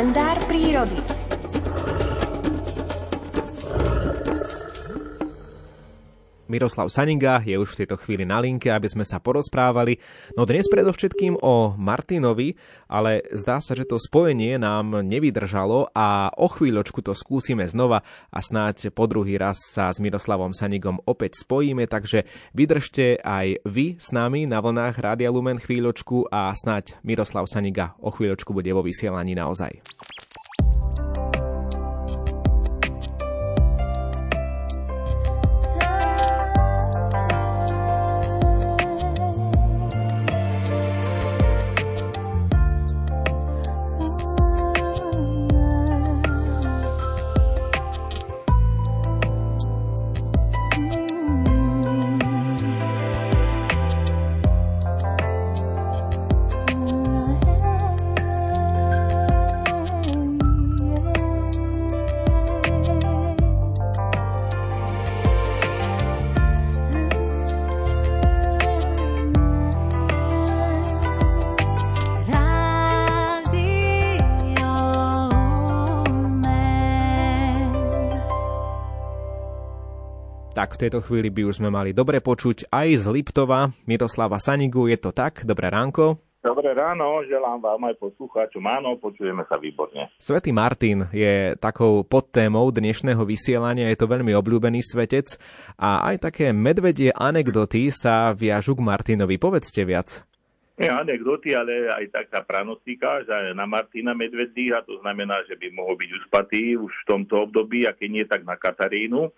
kalendár prírody. Miroslav Saninga je už v tejto chvíli na linke, aby sme sa porozprávali. No dnes predovšetkým o Martinovi, ale zdá sa, že to spojenie nám nevydržalo a o chvíľočku to skúsime znova a snáď po druhý raz sa s Miroslavom Sanigom opäť spojíme, takže vydržte aj vy s nami na vlnách Rádia Lumen chvíľočku a snáď Miroslav Saniga o chvíľočku bude vo vysielaní naozaj. Tak v tejto chvíli by už sme mali dobre počuť aj z Liptova Miroslava Sanigu. Je to tak? Dobré ránko. Dobré ráno, želám vám aj poslucháčom. Áno, počujeme sa výborne. Svetý Martin je takou podtémou dnešného vysielania, je to veľmi obľúbený svetec a aj také medvedie anekdoty sa viažu k Martinovi. Povedzte viac. Nie anekdoty, ale aj taká pranostika, že na Martina medvedí, a to znamená, že by mohol byť uspatý už v tomto období, a keď nie, tak na Katarínu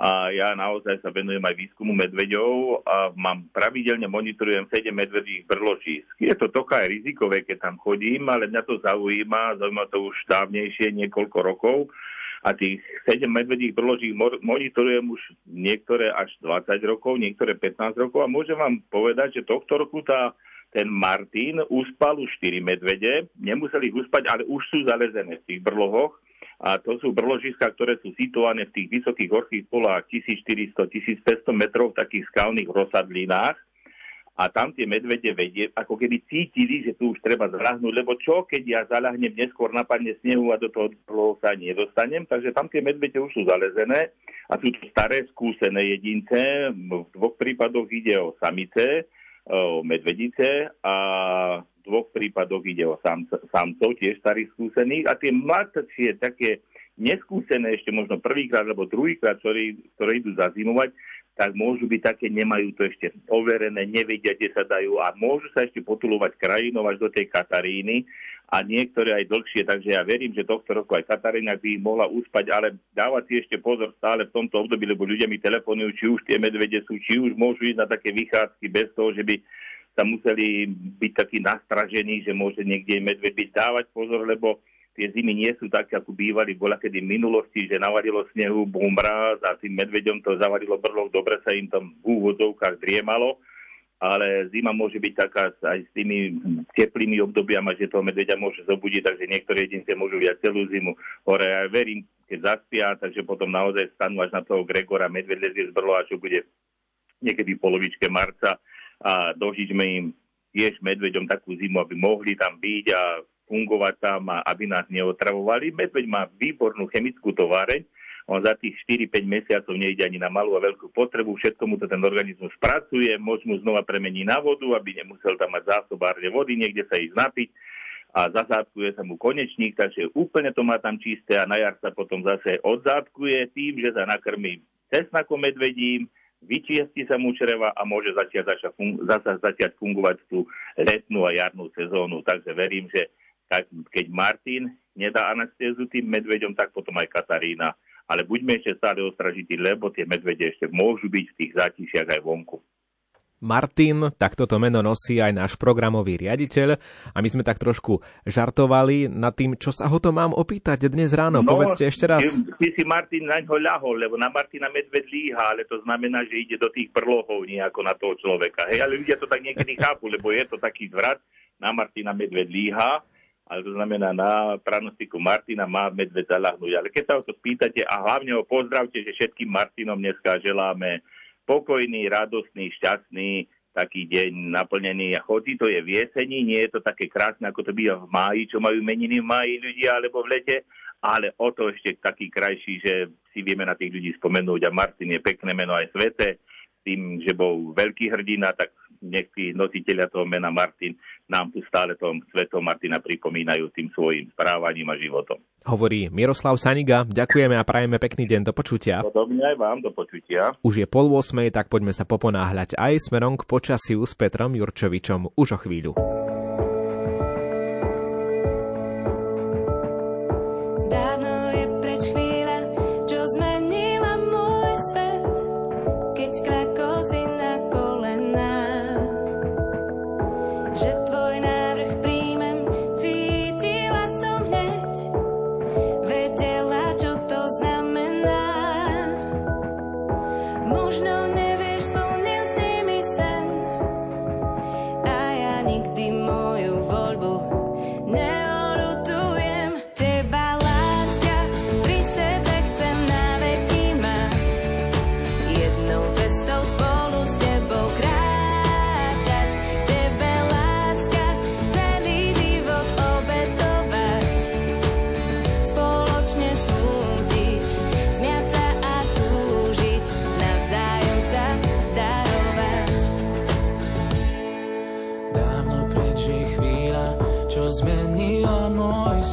a ja naozaj sa venujem aj výskumu medveďov a mám pravidelne monitorujem 7 medvedích brložísk. Je to toka aj rizikové, keď tam chodím, ale mňa to zaujíma, zaujíma to už dávnejšie, niekoľko rokov. A tých 7 medvedích brložík monitorujem už niektoré až 20 rokov, niektoré 15 rokov. A môžem vám povedať, že tohto roku tá ten Martin uspal už 4 medvede, nemuseli ich uspať, ale už sú zalezené v tých brlohoch a to sú brložiska, ktoré sú situované v tých vysokých horských polách 1400-1500 metrov v takých skalných rozsadlinách. A tam tie medvede vedie, ako keby cítili, že tu už treba zrahnúť, lebo čo, keď ja zalahnem neskôr napadne snehu a do toho brlohu sa nedostanem, takže tam tie medvede už sú zalezené a sú to staré skúsené jedince, v dvoch prípadoch ide o samice, o medvedice a dvoch prípadoch ide o samcov, tiež starých skúsených. A tie mladšie, také neskúsené ešte možno prvýkrát alebo druhýkrát, ktoré, ktoré idú zazimovať, tak môžu byť také, nemajú to ešte overené, nevedia, kde sa dajú a môžu sa ešte potulovať krajinou až do tej Kataríny. A niektoré aj dlhšie, takže ja verím, že tohto roku aj Katarína by mohla uspať, ale dávať si ešte pozor stále v tomto období, lebo ľudia mi telefonujú, či už tie medvede sú, či už môžu ísť na také vychádzky bez toho, že by sa museli byť takí nastražení, že môže niekde medveď byť. Dávať pozor, lebo tie zimy nie sú také, ako bývali. Bola kedy v minulosti, že navarilo snehu, bum mráz a tým medveďom to zavarilo brloch, dobre sa im tam v úvodzovkách driemalo, ale zima môže byť taká aj s tými teplými obdobiami, že toho medveďa môže zobudiť, takže niektoré jedince môžu viať celú zimu hore. Ja verím, keď zaspia, takže potom naozaj stanú až na toho Gregora medveď lezie z brlo, čo bude niekedy v polovičke marca a dožičme im tiež medveďom takú zimu, aby mohli tam byť a fungovať tam a aby nás neotravovali. Medveď má výbornú chemickú továreň, on za tých 4-5 mesiacov nejde ani na malú a veľkú potrebu, všetko mu to ten organizmus pracuje, môž mu znova premení na vodu, aby nemusel tam mať zásobárne vody, niekde sa ísť napiť. A zazádkuje sa mu konečník, takže úplne to má tam čisté a na jar sa potom zase odzádkuje tým, že sa nakrmí cesnakom medvedím, vyčiesti sa mu čreva a môže začať, začať, zasa začať fungovať tú letnú a jarnú sezónu. Takže verím, že keď Martin nedá anestézu tým medveďom, tak potom aj Katarína. Ale buďme ešte stále ostražití, lebo tie medvede ešte môžu byť v tých zátišiach aj vonku. Martin, tak toto meno nosí aj náš programový riaditeľ a my sme tak trošku žartovali nad tým, čo sa ho to mám opýtať dnes ráno. No, Povedzte ešte raz. Ty si Martin na ňo ľahol, lebo na Martina medved líha, ale to znamená, že ide do tých prlohov nejako na toho človeka. Hej, ale ľudia to tak niekedy chápu, lebo je to taký zvrat. Na Martina medved líha, ale to znamená na pranostiku Martina má medved zalahnúť. Ale keď sa o to spýtate a hlavne ho pozdravte, že všetkým Martinom dneska želáme pokojný, radostný, šťastný, taký deň naplnený. A chodí to je v jeseni, nie je to také krásne, ako to býva v máji, čo majú meniny v máji ľudia, alebo v lete, ale o to ešte taký krajší, že si vieme na tých ľudí spomenúť. A Martin je pekné meno aj svete, tým, že bol veľký hrdina, tak nech tí nositeľia toho mena Martin nám tu stále tom svetom Martina pripomínajú tým svojim správaním a životom. Hovorí Miroslav Saniga, ďakujeme a prajeme pekný deň do počutia. Podobne aj vám do počutia. Už je pol 8, tak poďme sa poponáhľať aj smerom k počasiu s Petrom Jurčovičom už o chvíľu. Možno nevieš svoj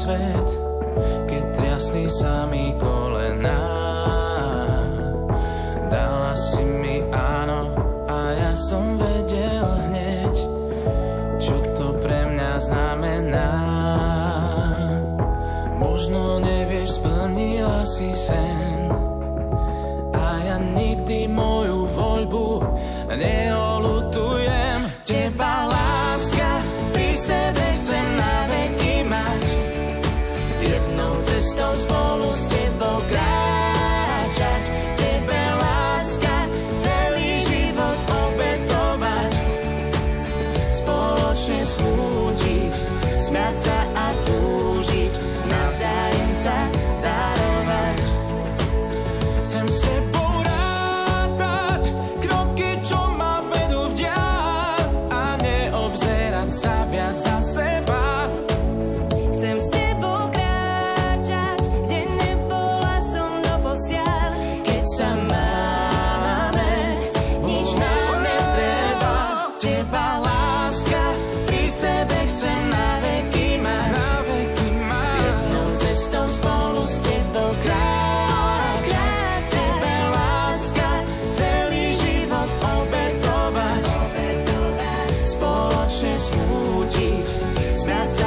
svet, keď triasli sa mi kolená. Dala si mi áno a ja som vedel hneď, čo to pre mňa znamená. Možno nevieš, splnila si sen, a ja nikdy moju voľbu nevieš. That's